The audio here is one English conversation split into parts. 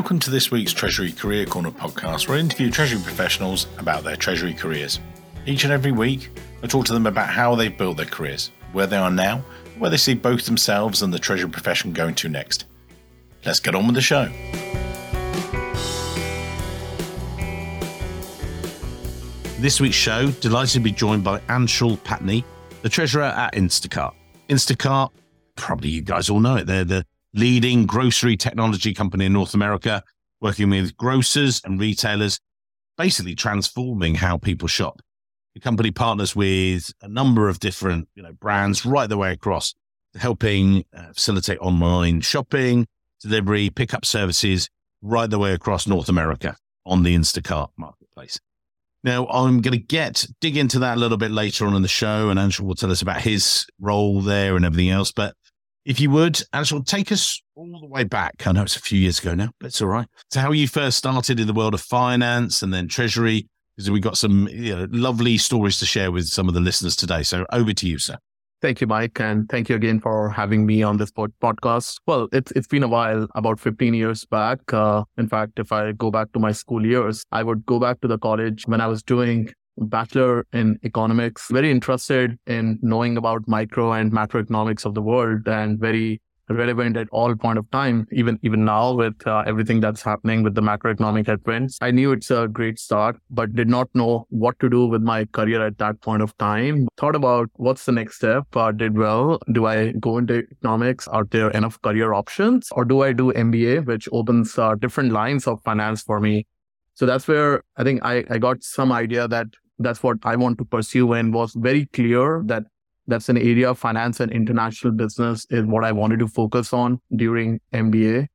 Welcome to this week's Treasury Career Corner podcast, where I interview Treasury professionals about their Treasury careers. Each and every week, I talk to them about how they've built their careers, where they are now, where they see both themselves and the Treasury profession going to next. Let's get on with the show. This week's show, delighted to be joined by Anshul Patney, the treasurer at Instacart. Instacart, probably you guys all know it. They're the leading grocery technology company in North America, working with grocers and retailers, basically transforming how people shop. The company partners with a number of different you know, brands right the way across, helping uh, facilitate online shopping, delivery, pickup services right the way across North America on the Instacart marketplace. Now, I'm going to get dig into that a little bit later on in the show, and Anshul will tell us about his role there and everything else. But if you would, Anshul, take us all the way back. I know it's a few years ago now, but it's all right. To how you first started in the world of finance and then treasury, because we've got some you know, lovely stories to share with some of the listeners today. So over to you, sir. Thank you, Mike, and thank you again for having me on this podcast. Well, it's it's been a while, about 15 years back. Uh, in fact, if I go back to my school years, I would go back to the college when I was doing bachelor in economics, very interested in knowing about micro and macroeconomics of the world and very relevant at all point of time, even even now with uh, everything that's happening with the macroeconomic headwinds. I knew it's a great start, but did not know what to do with my career at that point of time. Thought about what's the next step. Uh, did well. Do I go into economics? Are there enough career options, or do I do MBA, which opens uh, different lines of finance for me? So that's where I think I, I got some idea that that's what I want to pursue and was very clear that that's an area of finance and international business is what I wanted to focus on during MBA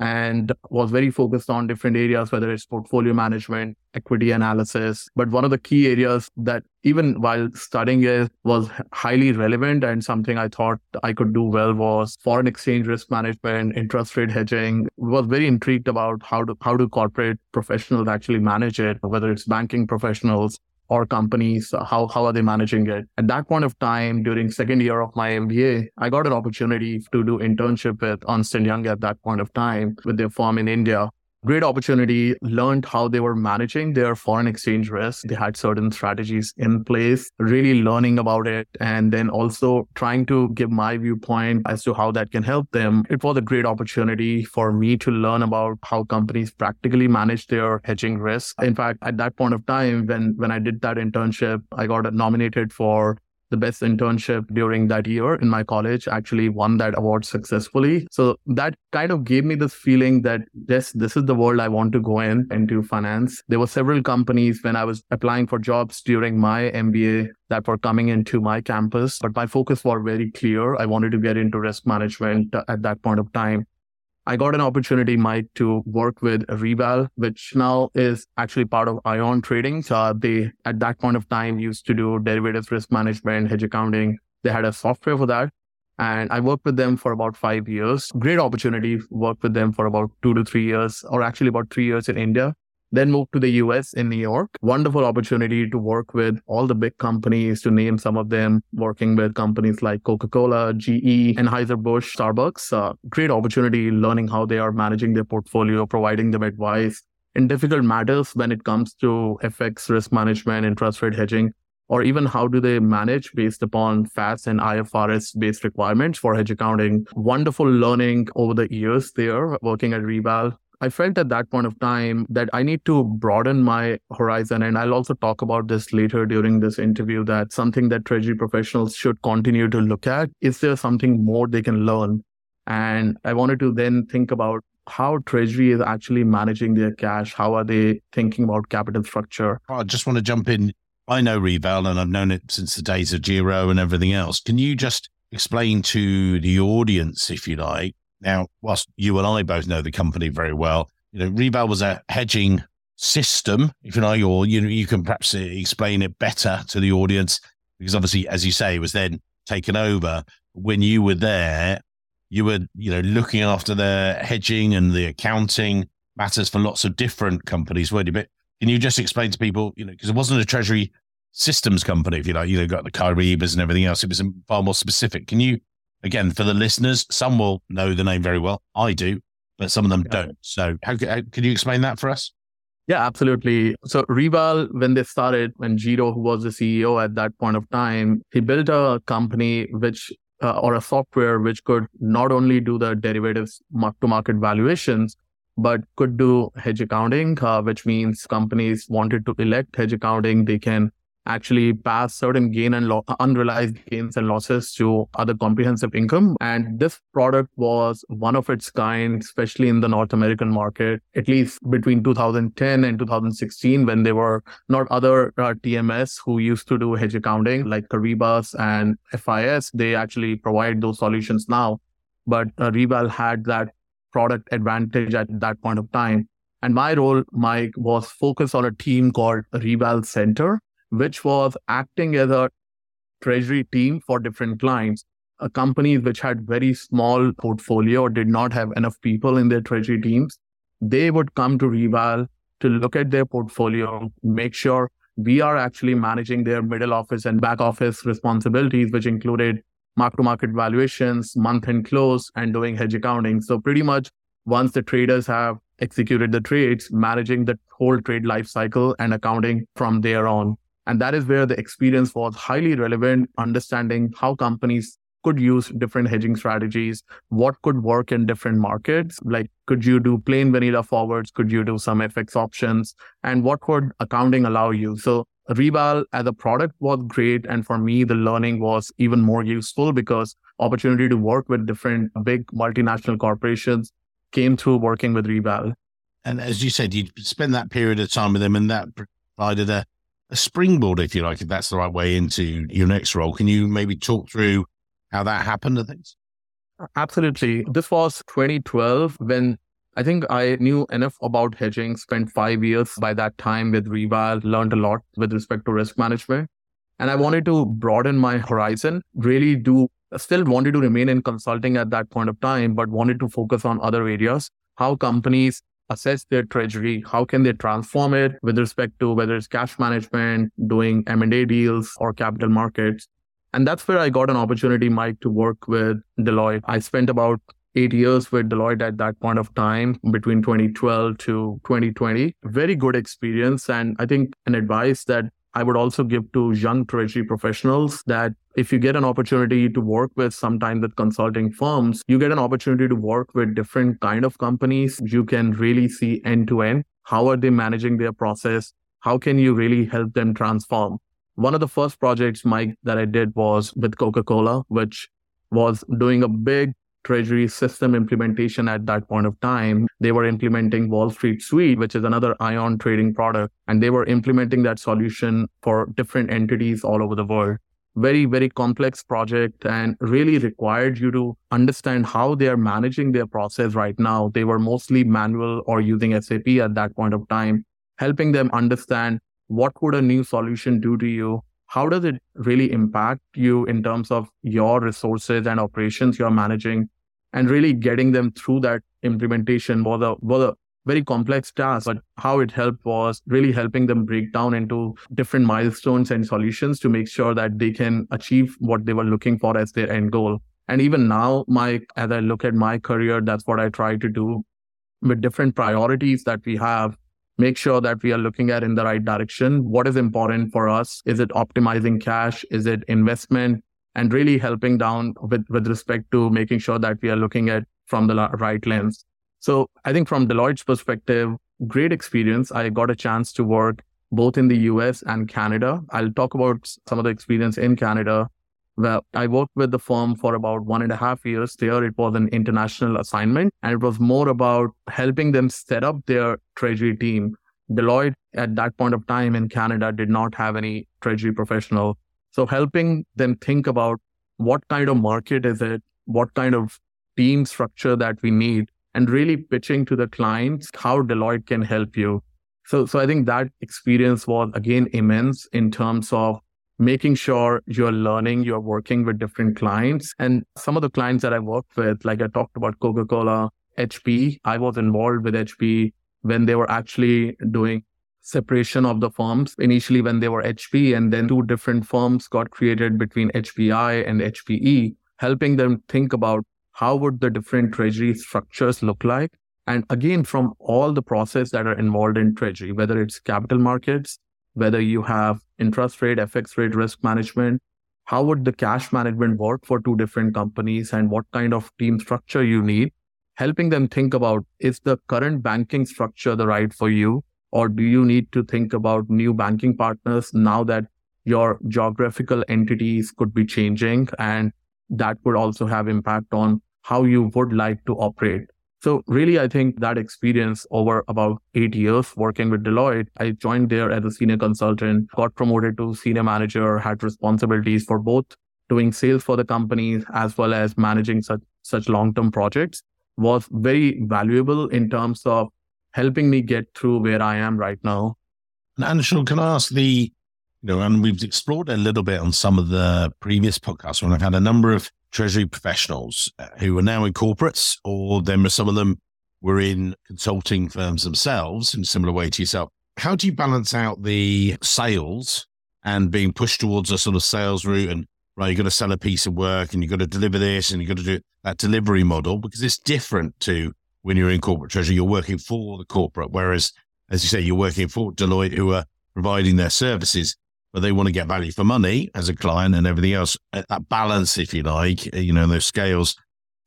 and was very focused on different areas, whether it's portfolio management, equity analysis. But one of the key areas that even while studying it was highly relevant and something I thought I could do well was foreign exchange risk management, interest rate hedging. Was very intrigued about how do how do corporate professionals actually manage it, whether it's banking professionals or companies how how are they managing it? At that point of time during second year of my mba i got an opportunity to do internship with ernst young at that point of time with their firm in india great opportunity learned how they were managing their foreign exchange risk. They had certain strategies in place really learning about it and then also trying to give my viewpoint as to how that can help them. It was a great opportunity for me to learn about how companies practically manage their hedging risk. In fact at that point of time when when i did that internship i got nominated for the best internship during that year in my college actually won that award successfully. So that kind of gave me this feeling that yes this is the world i want to go in into finance. There were several companies when i was applying for jobs during my mba that were coming into my campus but my focus was very clear. I wanted to get into risk management at that point of time I got an opportunity, Mike, to work with Reval, which now is actually part of Ion Trading. So uh, they, at that point of time, used to do derivatives risk management, hedge accounting. They had a software for that. And I worked with them for about five years. Great opportunity. Worked with them for about two to three years, or actually about three years in India then moved to the US in New York. Wonderful opportunity to work with all the big companies, to name some of them, working with companies like Coca Cola, GE, Anheuser-Busch, Starbucks. Uh, great opportunity learning how they are managing their portfolio, providing them advice in difficult matters when it comes to FX risk management, interest rate hedging, or even how do they manage based upon FAS and IFRS based requirements for hedge accounting. Wonderful learning over the years there, working at Reval I felt at that point of time that I need to broaden my horizon. And I'll also talk about this later during this interview that something that treasury professionals should continue to look at. Is there something more they can learn? And I wanted to then think about how treasury is actually managing their cash. How are they thinking about capital structure? Oh, I just want to jump in. I know Reval and I've known it since the days of Jiro and everything else. Can you just explain to the audience, if you like, now, whilst you and I both know the company very well, you know, Reval was a hedging system, if you know, or you know, you can perhaps uh, explain it better to the audience because obviously, as you say, it was then taken over. When you were there, you were, you know, looking after the hedging and the accounting matters for lots of different companies, weren't you? But can you just explain to people, you know, because it wasn't a treasury systems company, if you like, you know, got the Kyriba and everything else. It was um, far more specific. Can you again, for the listeners, some will know the name very well. I do. but some of them don't. So, how, how can you explain that for us? Yeah, absolutely. So Reval, when they started, when Jiro, who was the CEO at that point of time, he built a company which uh, or a software which could not only do the derivatives mark to market valuations, but could do hedge accounting, uh, which means companies wanted to elect hedge accounting. They can actually pass certain gain and lo- unrealized gains and losses to other comprehensive income. And this product was one of its kind, especially in the North American market, at least between 2010 and 2016, when there were not other uh, TMS who used to do hedge accounting like Kyribas and FIS. They actually provide those solutions now. But uh, Reval had that product advantage at that point of time. And my role, Mike, was focused on a team called Reval Center, which was acting as a treasury team for different clients. A companies which had very small portfolio or did not have enough people in their treasury teams, they would come to Reval to look at their portfolio, make sure we are actually managing their middle office and back office responsibilities, which included mark to market valuations, month end close, and doing hedge accounting. So, pretty much once the traders have executed the trades, managing the whole trade life cycle and accounting from there on. And that is where the experience was highly relevant, understanding how companies could use different hedging strategies, what could work in different markets. Like, could you do plain vanilla forwards? Could you do some FX options? And what would accounting allow you? So, Reval as a product was great. And for me, the learning was even more useful because opportunity to work with different big multinational corporations came through working with Reval. And as you said, you spend that period of time with them and that provided a a springboard, if you like, if that's the right way into your next role. Can you maybe talk through how that happened and things? Absolutely. This was 2012 when I think I knew enough about hedging, spent five years by that time with Reval, learned a lot with respect to risk management. And I wanted to broaden my horizon, really do, still wanted to remain in consulting at that point of time, but wanted to focus on other areas, how companies assess their treasury how can they transform it with respect to whether it's cash management doing m&a deals or capital markets. And that's where i got an opportunity mike to work with deloitte. I spent about eight years with deloitte at that point of time between 2012 to 2020 very good experience and i think an advice that I would also give to young treasury professionals that if you get an opportunity to work with sometimes with consulting firms, you get an opportunity to work with different kind of companies. You can really see end to end. How are they managing their process? How can you really help them transform? One of the first projects, Mike, that I did was with Coca-Cola, which was doing a big treasury system implementation at that point of time. They were implementing Wall Street Suite, which is another ion trading product, and they were implementing that solution for different entities all over the world. Very, very complex project and really required you to understand how they are managing their process right now. They were mostly manual or using SAP at that point of time, helping them understand what would a new solution do to you how does it really impact you in terms of your resources and operations you're managing and really getting them through that implementation was a, was a very complex task, but how it helped was really helping them break down into different milestones and solutions to make sure that they can achieve what they were looking for as their end goal. And even now, my as I look at my career, that's what I try to do with different priorities that we have. Make sure that we are looking at in the right direction. What is important for us? Is it optimizing cash? Is it investment? and really helping down with, with respect to making sure that we are looking at from the right lens. So I think from Deloitte's perspective, great experience. I got a chance to work both in the US and Canada. I'll talk about some of the experience in Canada. Well, I worked with the firm for about one and a half years. There, it was an international assignment, and it was more about helping them set up their treasury team. Deloitte, at that point of time in Canada, did not have any treasury professional. So helping them think about what kind of market is it, what kind of team structure that we need, and really pitching to the clients how Deloitte can help you. So, so I think that experience was again immense in terms of making sure you're learning, you're working with different clients. And some of the clients that I worked with, like I talked about Coca-Cola, HP, I was involved with HP when they were actually doing separation of the firms initially when they were HP, and then two different firms got created between HPI and HPE, helping them think about how would the different treasury structures look like And again, from all the process that are involved in treasury, whether it's capital markets, whether you have interest rate, FX rate risk management, how would the cash management work for two different companies and what kind of team structure you need, helping them think about is the current banking structure the right for you? Or do you need to think about new banking partners now that your geographical entities could be changing and that would also have impact on how you would like to operate. So really, I think that experience over about eight years working with Deloitte, I joined there as a senior consultant, got promoted to senior manager, had responsibilities for both doing sales for the company as well as managing such, such long-term projects was very valuable in terms of helping me get through where I am right now. And Anshul, can I ask the, you know, and we've explored a little bit on some of the previous podcasts when I've had a number of treasury professionals uh, who are now in corporates, or then some of them were in consulting firms themselves in a similar way to yourself. How do you balance out the sales and being pushed towards a sort of sales route and right, you've got to sell a piece of work and you've got to deliver this and you've got to do that delivery model because it's different to when you're in corporate treasury, you're working for the corporate. Whereas, as you say, you're working for Deloitte who are providing their services but they want to get value for money as a client and everything else. That balance, if you like, uh, you know, those scales,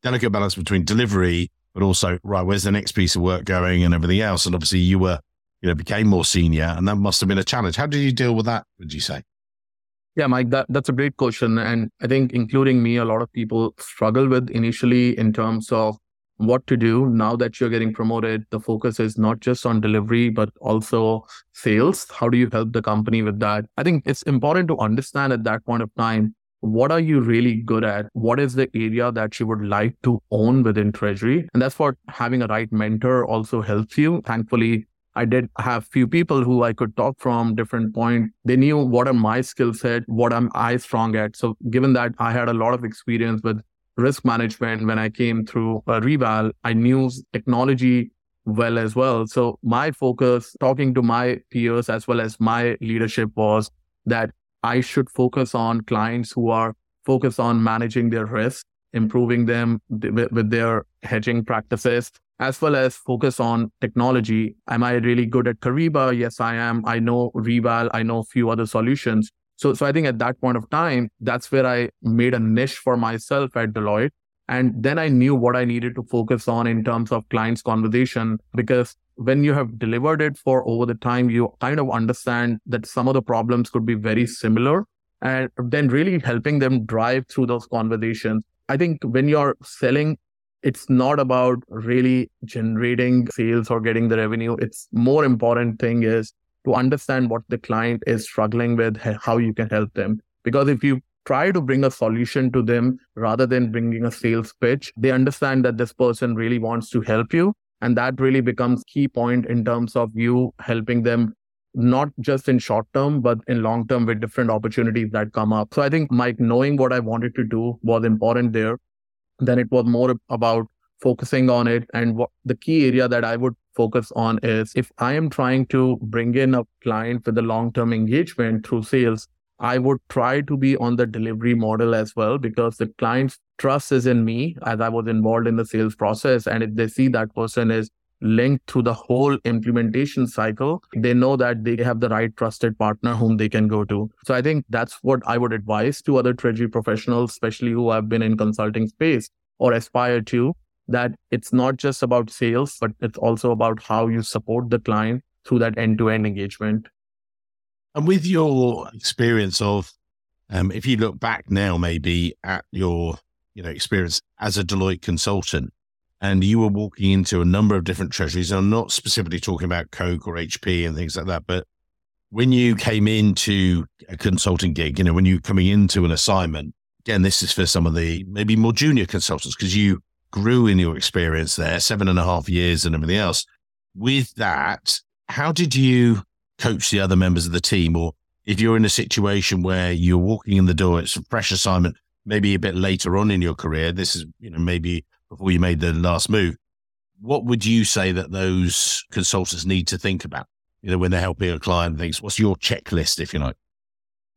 delicate balance between delivery, but also, right, where's the next piece of work going and everything else. And obviously you were, you know, became more senior and that must have been a challenge. How did you deal with that, would you say? Yeah, Mike, that, that's a great question. And I think including me, a lot of people struggle with initially in terms of what to do now that you're getting promoted. The focus is not just on delivery, but also sales. How do you help the company with that? I think it's important to understand at that point of time what are you really good at? What is the area that you would like to own within Treasury? And that's what having a right mentor also helps you. Thankfully, I did have few people who I could talk from different point. They knew what are my skill set, what am I strong at. So given that I had a lot of experience with risk management when I came through a reval, I knew technology well as well. So my focus talking to my peers as well as my leadership was that I should focus on clients who are focused on managing their risk, improving them with their hedging practices, as well as focus on technology. Am I really good at Kyriba? Yes, I am. I know Reval. I know a few other solutions. So, so I think at that point of time, that's where I made a niche for myself at Deloitte. And then I knew what I needed to focus on in terms of clients conversation, because when you have delivered it for over the time, you kind of understand that some of the problems could be very similar and then really helping them drive through those conversations. I think when you're selling, it's not about really generating sales or getting the revenue. It's more important thing is to understand what the client is struggling with, how you can help them. Because if you try to bring a solution to them rather than bringing a sales pitch, they understand that this person really wants to help you. And that really becomes key point in terms of you helping them not just in short term, but in long term with different opportunities that come up. So I think Mike, knowing what I wanted to do was important there. Then it was more about focusing on it. And what the key area that I would focus on is if I am trying to bring in a client with a long term engagement through sales, I would try to be on the delivery model as well because the client's trust is in me as I was involved in the sales process. And if they see that person is linked to the whole implementation cycle, they know that they have the right trusted partner whom they can go to. So I think that's what I would advise to other treasury professionals, especially who have been in consulting space or aspire to that it's not just about sales, but it's also about how you support the client through that end to end engagement. And with your experience of, um, if you look back now, maybe at your, you know, experience as a Deloitte consultant, and you were walking into a number of different treasuries, and I'm not specifically talking about Coke or HP and things like that, but when you came into a consulting gig, you know, when you're coming into an assignment, again, this is for some of the maybe more junior consultants because you grew in your experience there, seven and a half years and everything else. With that, how did you coach the other members of the team? Or if you're in a situation where you're walking in the door, it's a fresh assignment, maybe a bit later on in your career, this is, you know, maybe before you made the last move, what would you say that those consultants need to think about? You know, when they're helping a client, things, what's your checklist, if you like?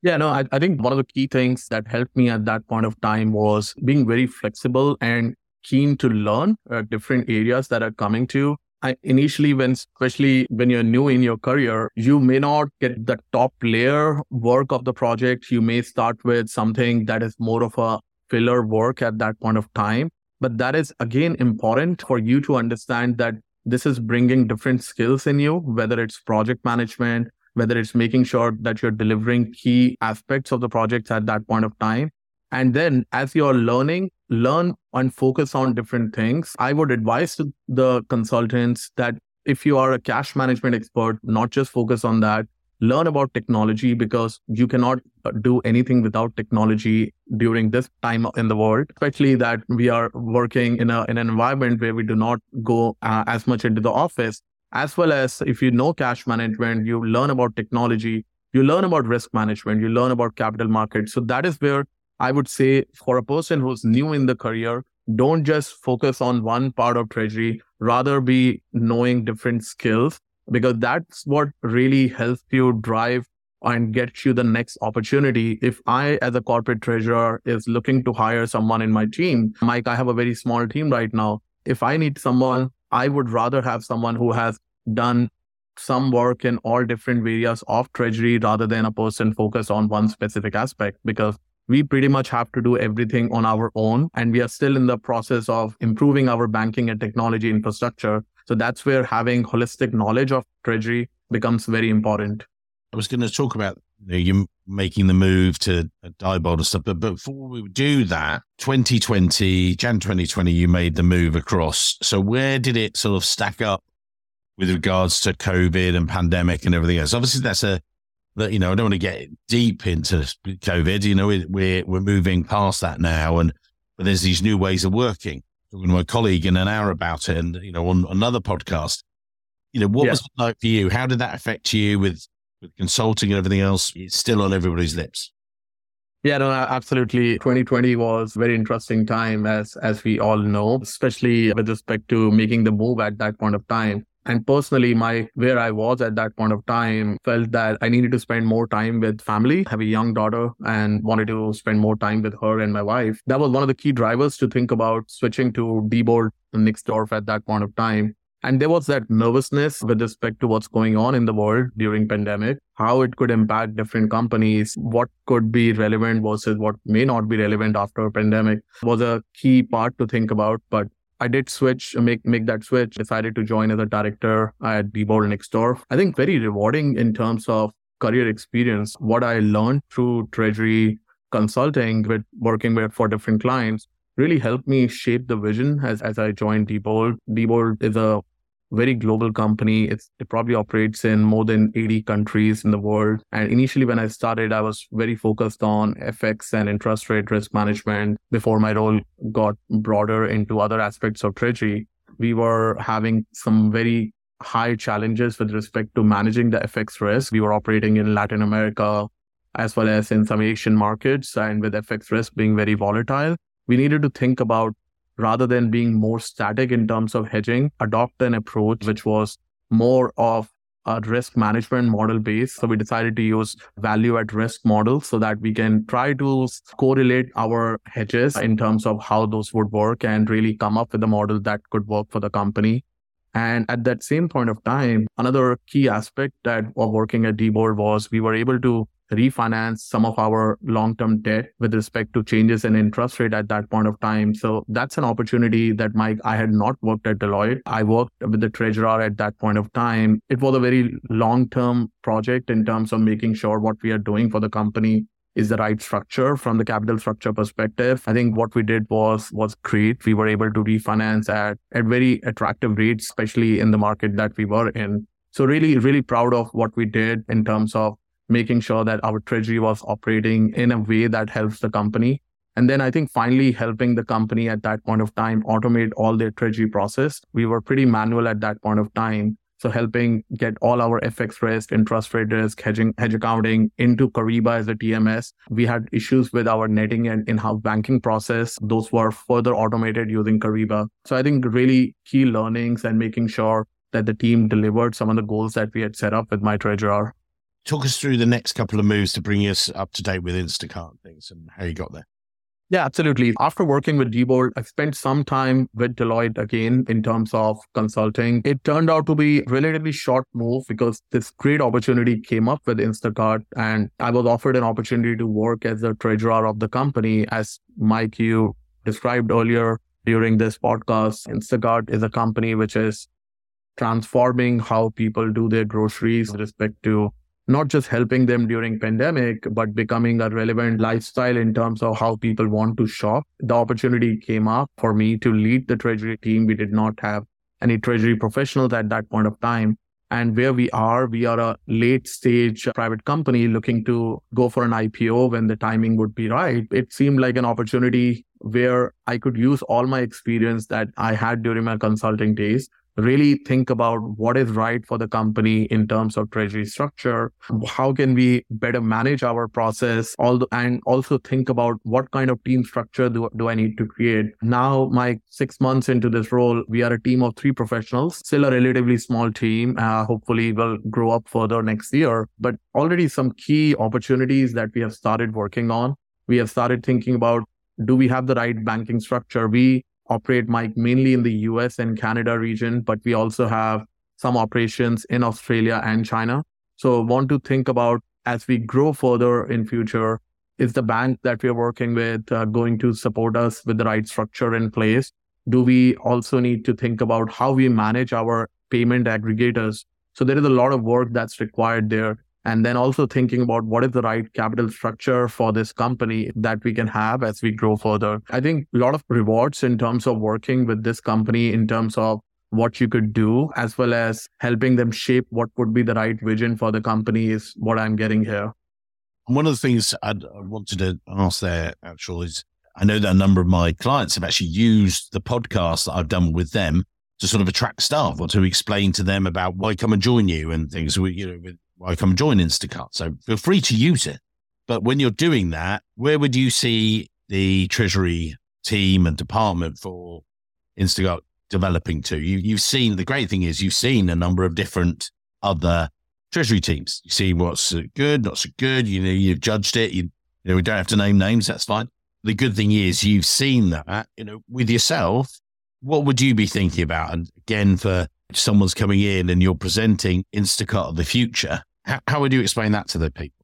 Yeah, no, I, I think one of the key things that helped me at that point of time was being very flexible and keen to learn uh, different areas that are coming to you. I, initially, when especially when you're new in your career, you may not get the top layer work of the project. You may start with something that is more of a filler work at that point of time. But that is again important for you to understand that this is bringing different skills in you, whether it's project management, whether it's making sure that you're delivering key aspects of the projects at that point of time. And then as you're learning, learn and focus on different things. I would advise to the consultants that if you are a cash management expert, not just focus on that, learn about technology because you cannot uh, do anything without technology during this time in the world especially that we are working in a in an environment where we do not go uh, as much into the office. As well as if you know cash management you learn about technology you learn about risk management you learn about capital markets. So that is where i would say for a person who's new in the career don't just focus on one part of treasury rather be knowing different skills because that's what really helps you drive and get you the next opportunity. If I, as a corporate treasurer, is looking to hire someone in my team, Mike, I have a very small team right now. If I need someone, I would rather have someone who has done some work in all different areas of treasury rather than a person focused on one specific aspect because we pretty much have to do everything on our own and we are still in the process of improving our banking and technology infrastructure so that's where having holistic knowledge of treasury becomes very important. I was going to talk about you, making the move to Diebold and stuff, but before we do that, 2020, Jan 2020, you made the move across. So where did it sort of stack up with regards to COVID and pandemic and everything else? Obviously, that's a that you know I don't want to get deep into COVID. You know, we're we're moving past that now, and but there's these new ways of working talking to my colleague in an hour about it, and you know, on another podcast. You know, what yeah. was it like for you? How did that affect you with with consulting and everything else? It's still on everybody's lips. Yeah, no, absolutely. 2020 was very interesting time, as as we all know, especially with respect to making the move at that point of time. And personally, my where I was at that point of time felt that I needed to spend more time with family, have a young daughter, and wanted to spend more time with her and my wife. That was one of the key drivers to think about switching to Diebold Nixdorf at that point of time. And there was that nervousness with respect to what's going on in the world during pandemic, how it could impact different companies, what could be relevant versus what may not be relevant after a pandemic was a key part to think about. But I did switch, uh, make make that switch, decided to join as a director at Diebold Nixdorf. I think very rewarding in terms of career experience. What I learned through treasury consulting with working with for different clients really helped me shape the vision as, as I joined Diebold. Diebold is a very global company. It's, it probably operates in more than 80 countries in the world. And initially, when I started, I was very focused on FX and interest rate risk management before my role got broader into other aspects of treasury. We were having some very high challenges with respect to managing the FX risk. We were operating in Latin America as well as in some Asian markets and with FX risk being very volatile. We needed to think about rather than being more static in terms of hedging, adopt an approach which was more of a risk management model base. So we decided to use value at risk model so that we can try to correlate our hedges in terms of how those would work and really come up with a model that could work for the company. And at that same point of time, another key aspect that of working at Diebold was we were able to refinance some of our long-term debt with respect to changes in interest rate at that point of time. So that's an opportunity that Mike, I had not worked at Deloitte. I worked with the treasurer at that point of time. It was a very long-term project in terms of making sure what we are doing for the company is the right structure from the capital structure perspective. I think what we did was was great. We were able to refinance at at very attractive rates, especially in the market that we were in. So really, really proud of what we did in terms of making sure that our treasury was operating in a way that helps the company. And then I think finally helping the company at that point of time automate all their treasury process. We were pretty manual at that point of time. So helping get all our FX risk, interest rate risk, hedging, hedge accounting into Kyriba as a TMS. We had issues with our netting and in-house banking process. Those were further automated using Kyriba. So I think really key learnings and making sure that the team delivered some of the goals that we had set up with my treasurer talk us through the next couple of moves to bring us up to date with Instacart things and how you got there. Yeah, absolutely. After working with Diebold, I spent some time with Deloitte again in terms of consulting. It turned out to be relatively short move because this great opportunity came up with Instacart and I was offered an opportunity to work as the treasurer of the company. As Mike, you described earlier during this podcast, Instacart is a company which is transforming how people do their groceries with respect to not just helping them during pandemic but becoming a relevant lifestyle in terms of how people want to shop. The opportunity came up for me to lead the treasury team. We did not have any treasury professionals at that point of time. And where we are we are a late stage private company looking to go for an ipo when the timing would be right. It seemed like an opportunity where i could use all my experience that i had during my consulting days really think about what is right for the company in terms of treasury structure how can we better manage our process and also think about what kind of team structure do, do i need to create. Now my six months into this role we are a team of three professionals still a relatively small team uh, hopefully will grow up further next year but already some key opportunities that we have started working on. We have started thinking about do we have the right banking structure? We operate Mike mainly in the US and Canada region, but we also have some operations in Australia and China. So want to think about as we grow further in future, is the bank that we're working with uh, going to support us with the right structure in place? Do we also need to think about how we manage our payment aggregators? So there is a lot of work that's required there and then also thinking about what is the right capital structure for this company that we can have as we grow further. I think a lot of rewards in terms of working with this company in terms of what you could do, as well as helping them shape what would be the right vision for the company is what I'm getting here. One of the things I'd, I wanted to ask there, actually, is I know that a number of my clients have actually used the podcast that I've done with them to sort of attract staff or to explain to them about why come and join you and things. We, you know, with I come join Instacart. So feel free to use it. But when you're doing that, where would you see the treasury team and department for Instacart developing to? You, you've seen the great thing is you've seen a number of different other treasury teams. You see what's good, not so good. You know, you've judged it. You, you know, we don't have to name names. That's fine. The good thing is you've seen that, you know, with yourself. What would you be thinking about? And again, for someone's coming in and you're presenting Instacart of the future, how, how would you explain that to the people?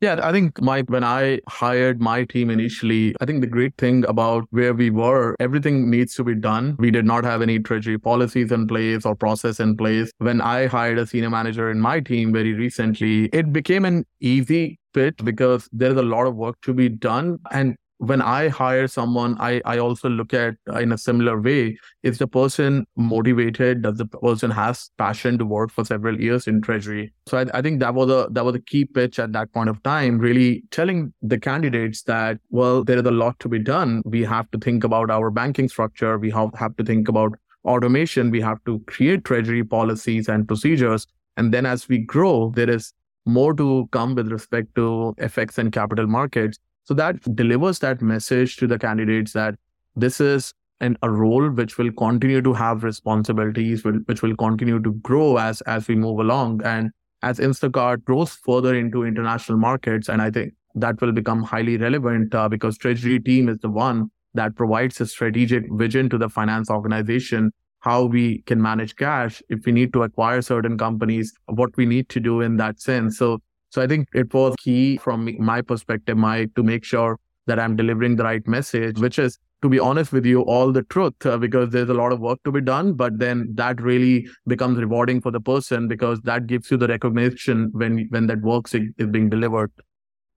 Yeah, I think my when I hired my team initially, I think the great thing about where we were, everything needs to be done. We did not have any treasury policies in place or process in place. When I hired a senior manager in my team very recently, it became an easy fit because there's a lot of work to be done. And when I hire someone, I, I also look at uh, in a similar way. Is the person motivated? Does the person has passion to work for several years in treasury? So I, I think that was a that was a key pitch at that point of time, really telling the candidates that well, there is a lot to be done. We have to think about our banking structure. We have, have to think about automation. We have to create treasury policies and procedures. And then as we grow, there is more to come with respect to FX and capital markets so that delivers that message to the candidates that this is an, a role which will continue to have responsibilities, which will continue to grow as as we move along, and as Instacart grows further into international markets, and I think that will become highly relevant uh, because Treasury team is the one that provides a strategic vision to the finance organization how we can manage cash if we need to acquire certain companies what we need to do in that sense. So so I think it was key from my perspective, Mike, to make sure that I'm delivering the right message, which is, to be honest with you, all the truth, uh, because there's a lot of work to be done. But then that really becomes rewarding for the person because that gives you the recognition when when that work is being delivered.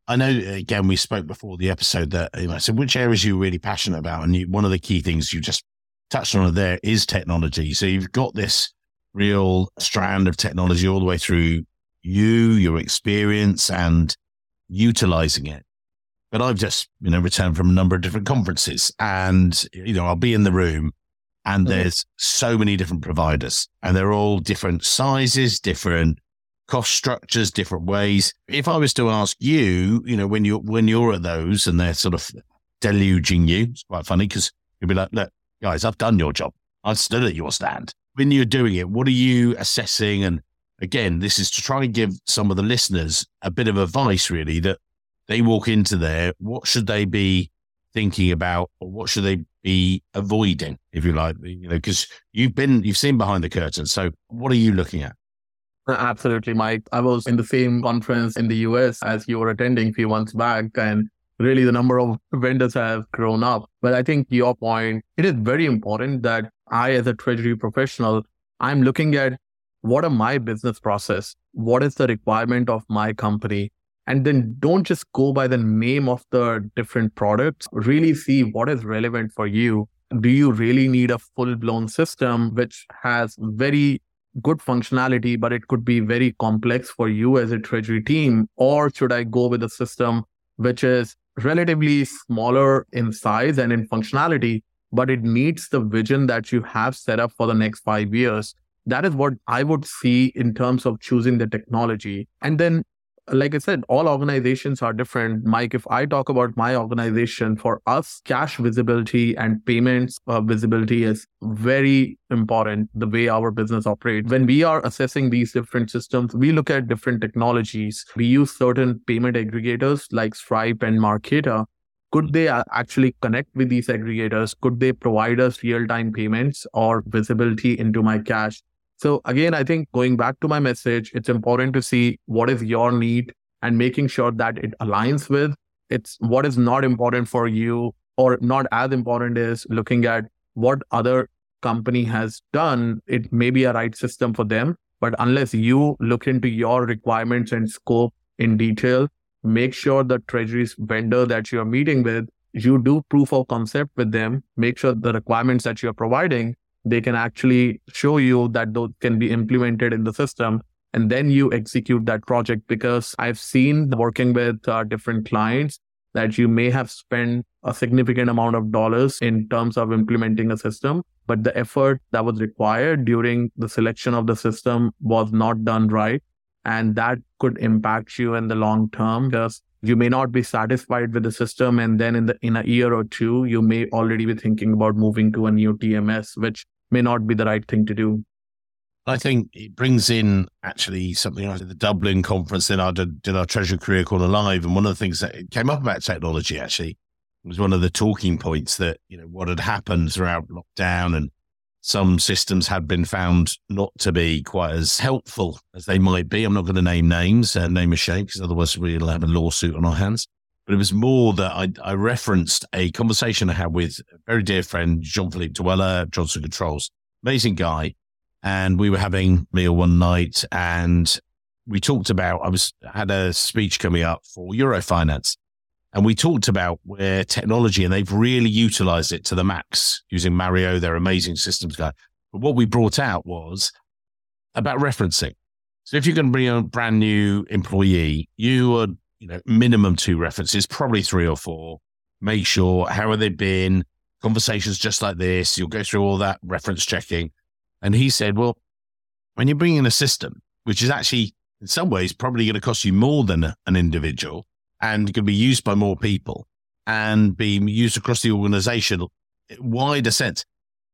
I know, again, we spoke before the episode that, you know, so which areas you're really passionate about? And you, one of the key things you just touched on there is technology. So you've got this real strand of technology all the way through you, your experience, and utilizing it. But I've just, you know, returned from a number of different conferences and, you know, I'll be in the room and mm-hmm. there's so many different providers and they're all different sizes, different cost structures, different ways. If I was to ask you, you know, when you're, when you're at those and they're sort of deluging you, it's quite funny because you'll be like, look, guys, I've done your job. I'm still at your stand. When you're doing it, what are you assessing and again, this is to try and give some of the listeners a bit of advice, really, that they walk into there. What should they be thinking about or what should they be avoiding, if you like, you know, because you've been, you've seen behind the curtain. So what are you looking at? Uh, absolutely, Mike. I was in the same conference in the US as you were attending a few months back, and really the number of vendors have grown up. But I think your point, it is very important that I, as a treasury professional, I'm looking at what are my business process? What is the requirement of my company? And then don't just go by the name of the different products. Really see what is relevant for you. Do you really need a full blown system which has very good functionality, but it could be very complex for you as a treasury team? Or should I go with a system which is relatively smaller in size and in functionality, but it meets the vision that you have set up for the next five years? That is what I would see in terms of choosing the technology. And then like I said, all organizations are different. Mike, if I talk about my organization, for us, cash visibility and payments uh, visibility is very important, the way our business operates. When we are assessing these different systems, we look at different technologies. We use certain payment aggregators like Stripe and Marqeta. Could they actually connect with these aggregators? Could they provide us real time payments or visibility into my cash? So again, I think going back to my message, it's important to see what is your need and making sure that it aligns with it's what is not important for you or not as important is looking at what other company has done. It may be a right system for them, but unless you look into your requirements and scope in detail, make sure the treasury's vendor that you're meeting with, you do proof of concept with them, make sure the requirements that you're providing they can actually show you that those can be implemented in the system and then you execute that project. Because i've seen working with uh, different clients that you may have spent a significant amount of dollars in terms of implementing a system but the effort that was required during the selection of the system was not done right. And that could impact you in the long term because you may not be satisfied with the system. And then in the in a year or two you may already be thinking about moving to a new tms which may not be the right thing to do. I think it brings in actually something like the Dublin conference. Then I did, did our Treasury Career Corner Live, and one of the things that came up about technology actually was one of the talking points that you know what had happened throughout lockdown, and some systems had been found not to be quite as helpful as they might be. I'm not going to name names, uh, name a shame, because otherwise we'll have a lawsuit on our hands. But it was more that I, I referenced a conversation I had with a very dear friend, Jean Philippe Dweller, Johnson Controls, amazing guy. And we were having meal one night and we talked about, I was, had a speech coming up for Eurofinance. And we talked about where technology and they've really utilized it to the max using Mario, their amazing systems guy. But what we brought out was about referencing. So if you're going to bring a brand new employee, you are you know, minimum two references, probably three or four. Make sure how have they been? Conversations just like this. You'll go through all that reference checking. And he said, well, when you bring in a system, which is actually in some ways probably going to cost you more than an individual and can be used by more people and be used across the organization, wider sense.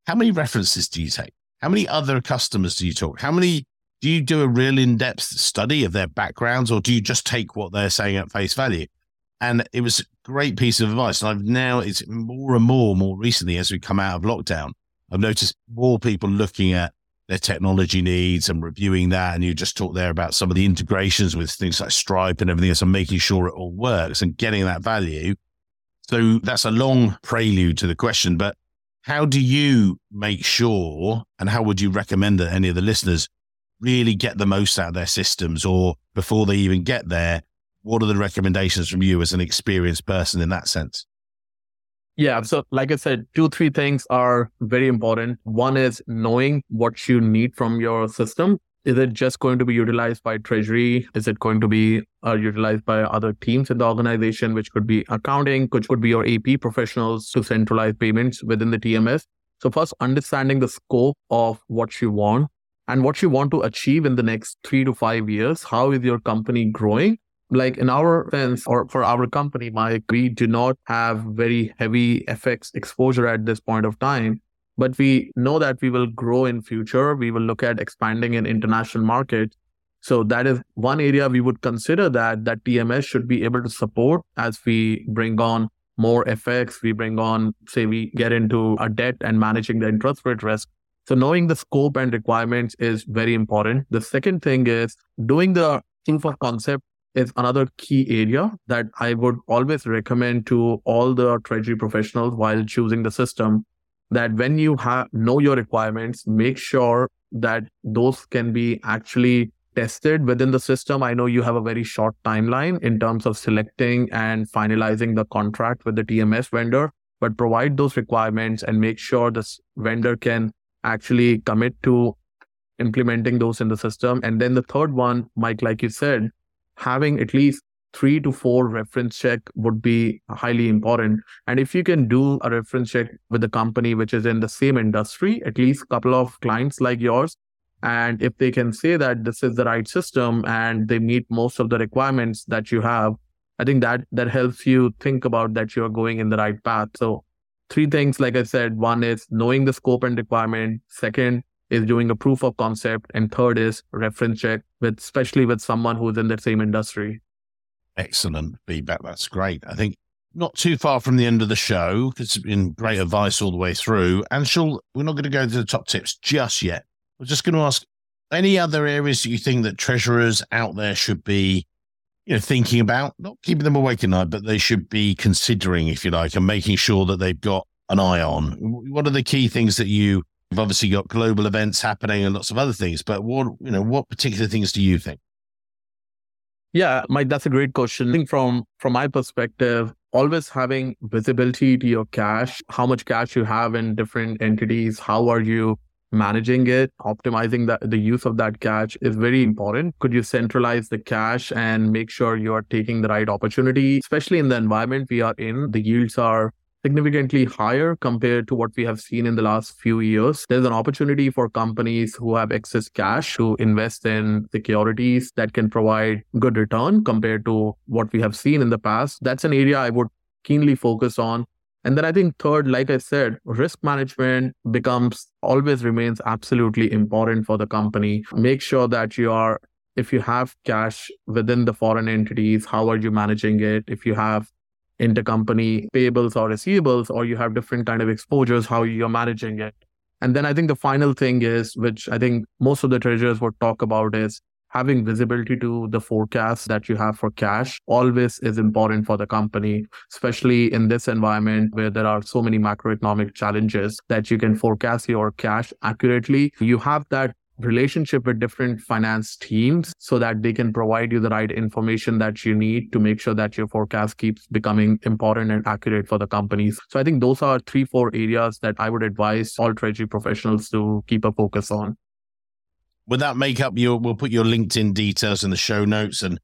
How many references do you take? How many other customers do you talk? How many do you do a real in-depth study of their backgrounds or do you just take what they're saying at face value? And it was a great piece of advice and i've now it's more and more more recently as we come out of lockdown i've noticed more people looking at their technology needs and reviewing that and you just talked there about some of the integrations with things like stripe and everything else and making sure it all works and getting that value. So that's a long prelude to the question but how do you make sure and how would you recommend that any of the listeners really get the most out of their systems or before they even get there what are the recommendations from you as an experienced person in that sense? Yeah so like i said two three things are very important. One is knowing what you need from your system. Is it just going to be utilized by treasury? Is it going to be uh, utilized by other teams in the organization which could be accounting which could be your ap professionals to centralize payments within the tms so first understanding the scope of what you want and what you want to achieve in the next three to five years. How is your company growing? Like in our sense, or for our company, Mike, we do not have very heavy FX exposure at this point of time. But we know that we will grow in future. We will look at expanding in international markets. So that is one area we would consider that that TMS should be able to support as we bring on more FX, we bring on, say, we get into a debt and managing the interest rate risk. So knowing the scope and requirements is very important. The second thing is doing the proof of concept is another key area that I would always recommend to all the treasury professionals while choosing the system. That when you have know your requirements, make sure that those can be actually tested within the system. I know you have a very short timeline in terms of selecting and finalizing the contract with the TMS vendor, but provide those requirements and make sure this vendor can actually commit to implementing those in the system. And then the third one, Mike, like you said, having at least three to four reference check would be highly important. And if you can do a reference check with a company which is in the same industry, at least a couple of clients like yours, and if they can say that this is the right system and they meet most of the requirements that you have, I think that that helps you think about that you're going in the right path. So three things, like I said, one is knowing the scope and requirement. Second is doing a proof of concept. And third is reference check with, especially with someone who's in the same industry. Excellent feedback. That's great. I think not too far from the end of the show. It's been great advice all the way through. And Shul, we're not going to go to the top tips just yet. We're just going to ask any other areas that you think that treasurers out there should be, you know, thinking about, not keeping them awake at night, but they should be considering, if you like, and making sure that they've got an eye on. What are the key things that you have obviously got global events happening and lots of other things, but what, you know, what particular things do you think? Yeah, Mike, that's a great question. I think from from my perspective, always having visibility to your cash, how much cash you have in different entities, how are you managing it, optimizing the, the use of that cash is very important. Could you centralize the cash and make sure you are taking the right opportunity, especially in the environment we are in? The yields are significantly higher compared to what we have seen in the last few years. There's an opportunity for companies who have excess cash to invest in securities that can provide good return compared to what we have seen in the past. That's an area I would keenly focus on. And then I think third, like I said, risk management becomes always remains absolutely important for the company. Make sure that you are if you have cash within the foreign entities, how are you managing it? If you have intercompany payables or receivables, or you have different kind of exposures, how you're managing it. And then I think the final thing is, which I think most of the treasurers would talk about is having visibility to the forecast that you have for cash always is important for the company, especially in this environment where there are so many macroeconomic challenges that you can forecast your cash accurately. You have that relationship with different finance teams so that they can provide you the right information that you need to make sure that your forecast keeps becoming important and accurate for the companies. So I think those are three, four areas that I would advise all treasury professionals to keep a focus on. Would that make up your, we'll put your LinkedIn details in the show notes and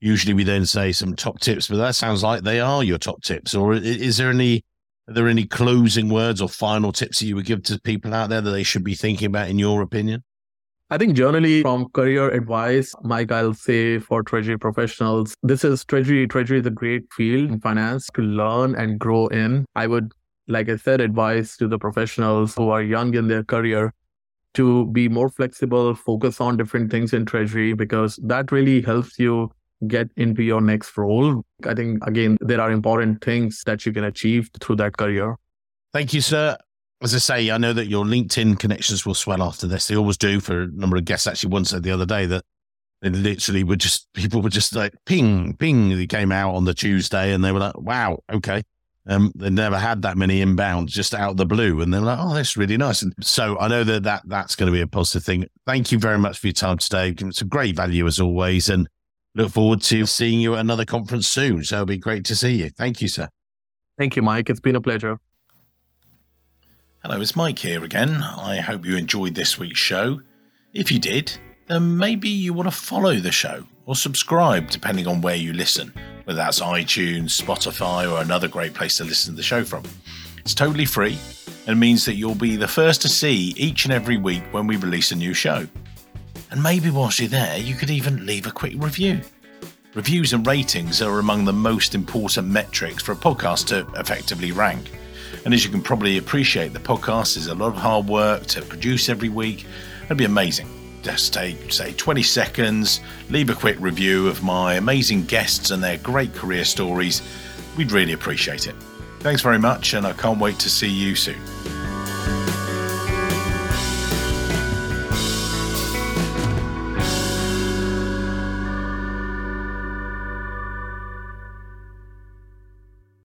usually we then say some top tips, but that sounds like they are your top tips. Or is there any, are there any closing words or final tips that you would give to people out there that they should be thinking about in your opinion? I think generally from career advice, Mike, I'll say for treasury professionals, this is treasury. Treasury is a great field in finance to learn and grow in. I would, like I said, advise to the professionals who are young in their career to be more flexible, focus on different things in treasury because that really helps you get into your next role. I think, again, there are important things that you can achieve through that career. Thank you, sir as I say, I know that your LinkedIn connections will swell after this. They always do for a number of guests. Actually, one said the other day that they literally were just, people were just like, ping, ping. They came out on the Tuesday and they were like, wow, okay. Um, they never had that many inbounds just out of the blue. And they're like, oh, that's really nice. And so I know that, that that's going to be a positive thing. Thank you very much for your time today. It's a great value as always. And look forward to seeing you at another conference soon. So it'll be great to see you. Thank you, sir. Thank you, Mike. It's been a pleasure. Hello, it's Mike here again. I hope you enjoyed this week's show. If you did, then maybe you want to follow the show or subscribe depending on where you listen, whether that's iTunes, Spotify, or another great place to listen to the show from. It's totally free and means that you'll be the first to see each and every week when we release a new show. And maybe whilst you're there, you could even leave a quick review. Reviews and ratings are among the most important metrics for a podcast to effectively rank. And as you can probably appreciate, the podcast is a lot of hard work to produce every week. It'd be amazing. Uh, Just take, say, 20 seconds, leave a quick review of my amazing guests and their great career stories. We'd really appreciate it. Thanks very much, and I can't wait to see you soon.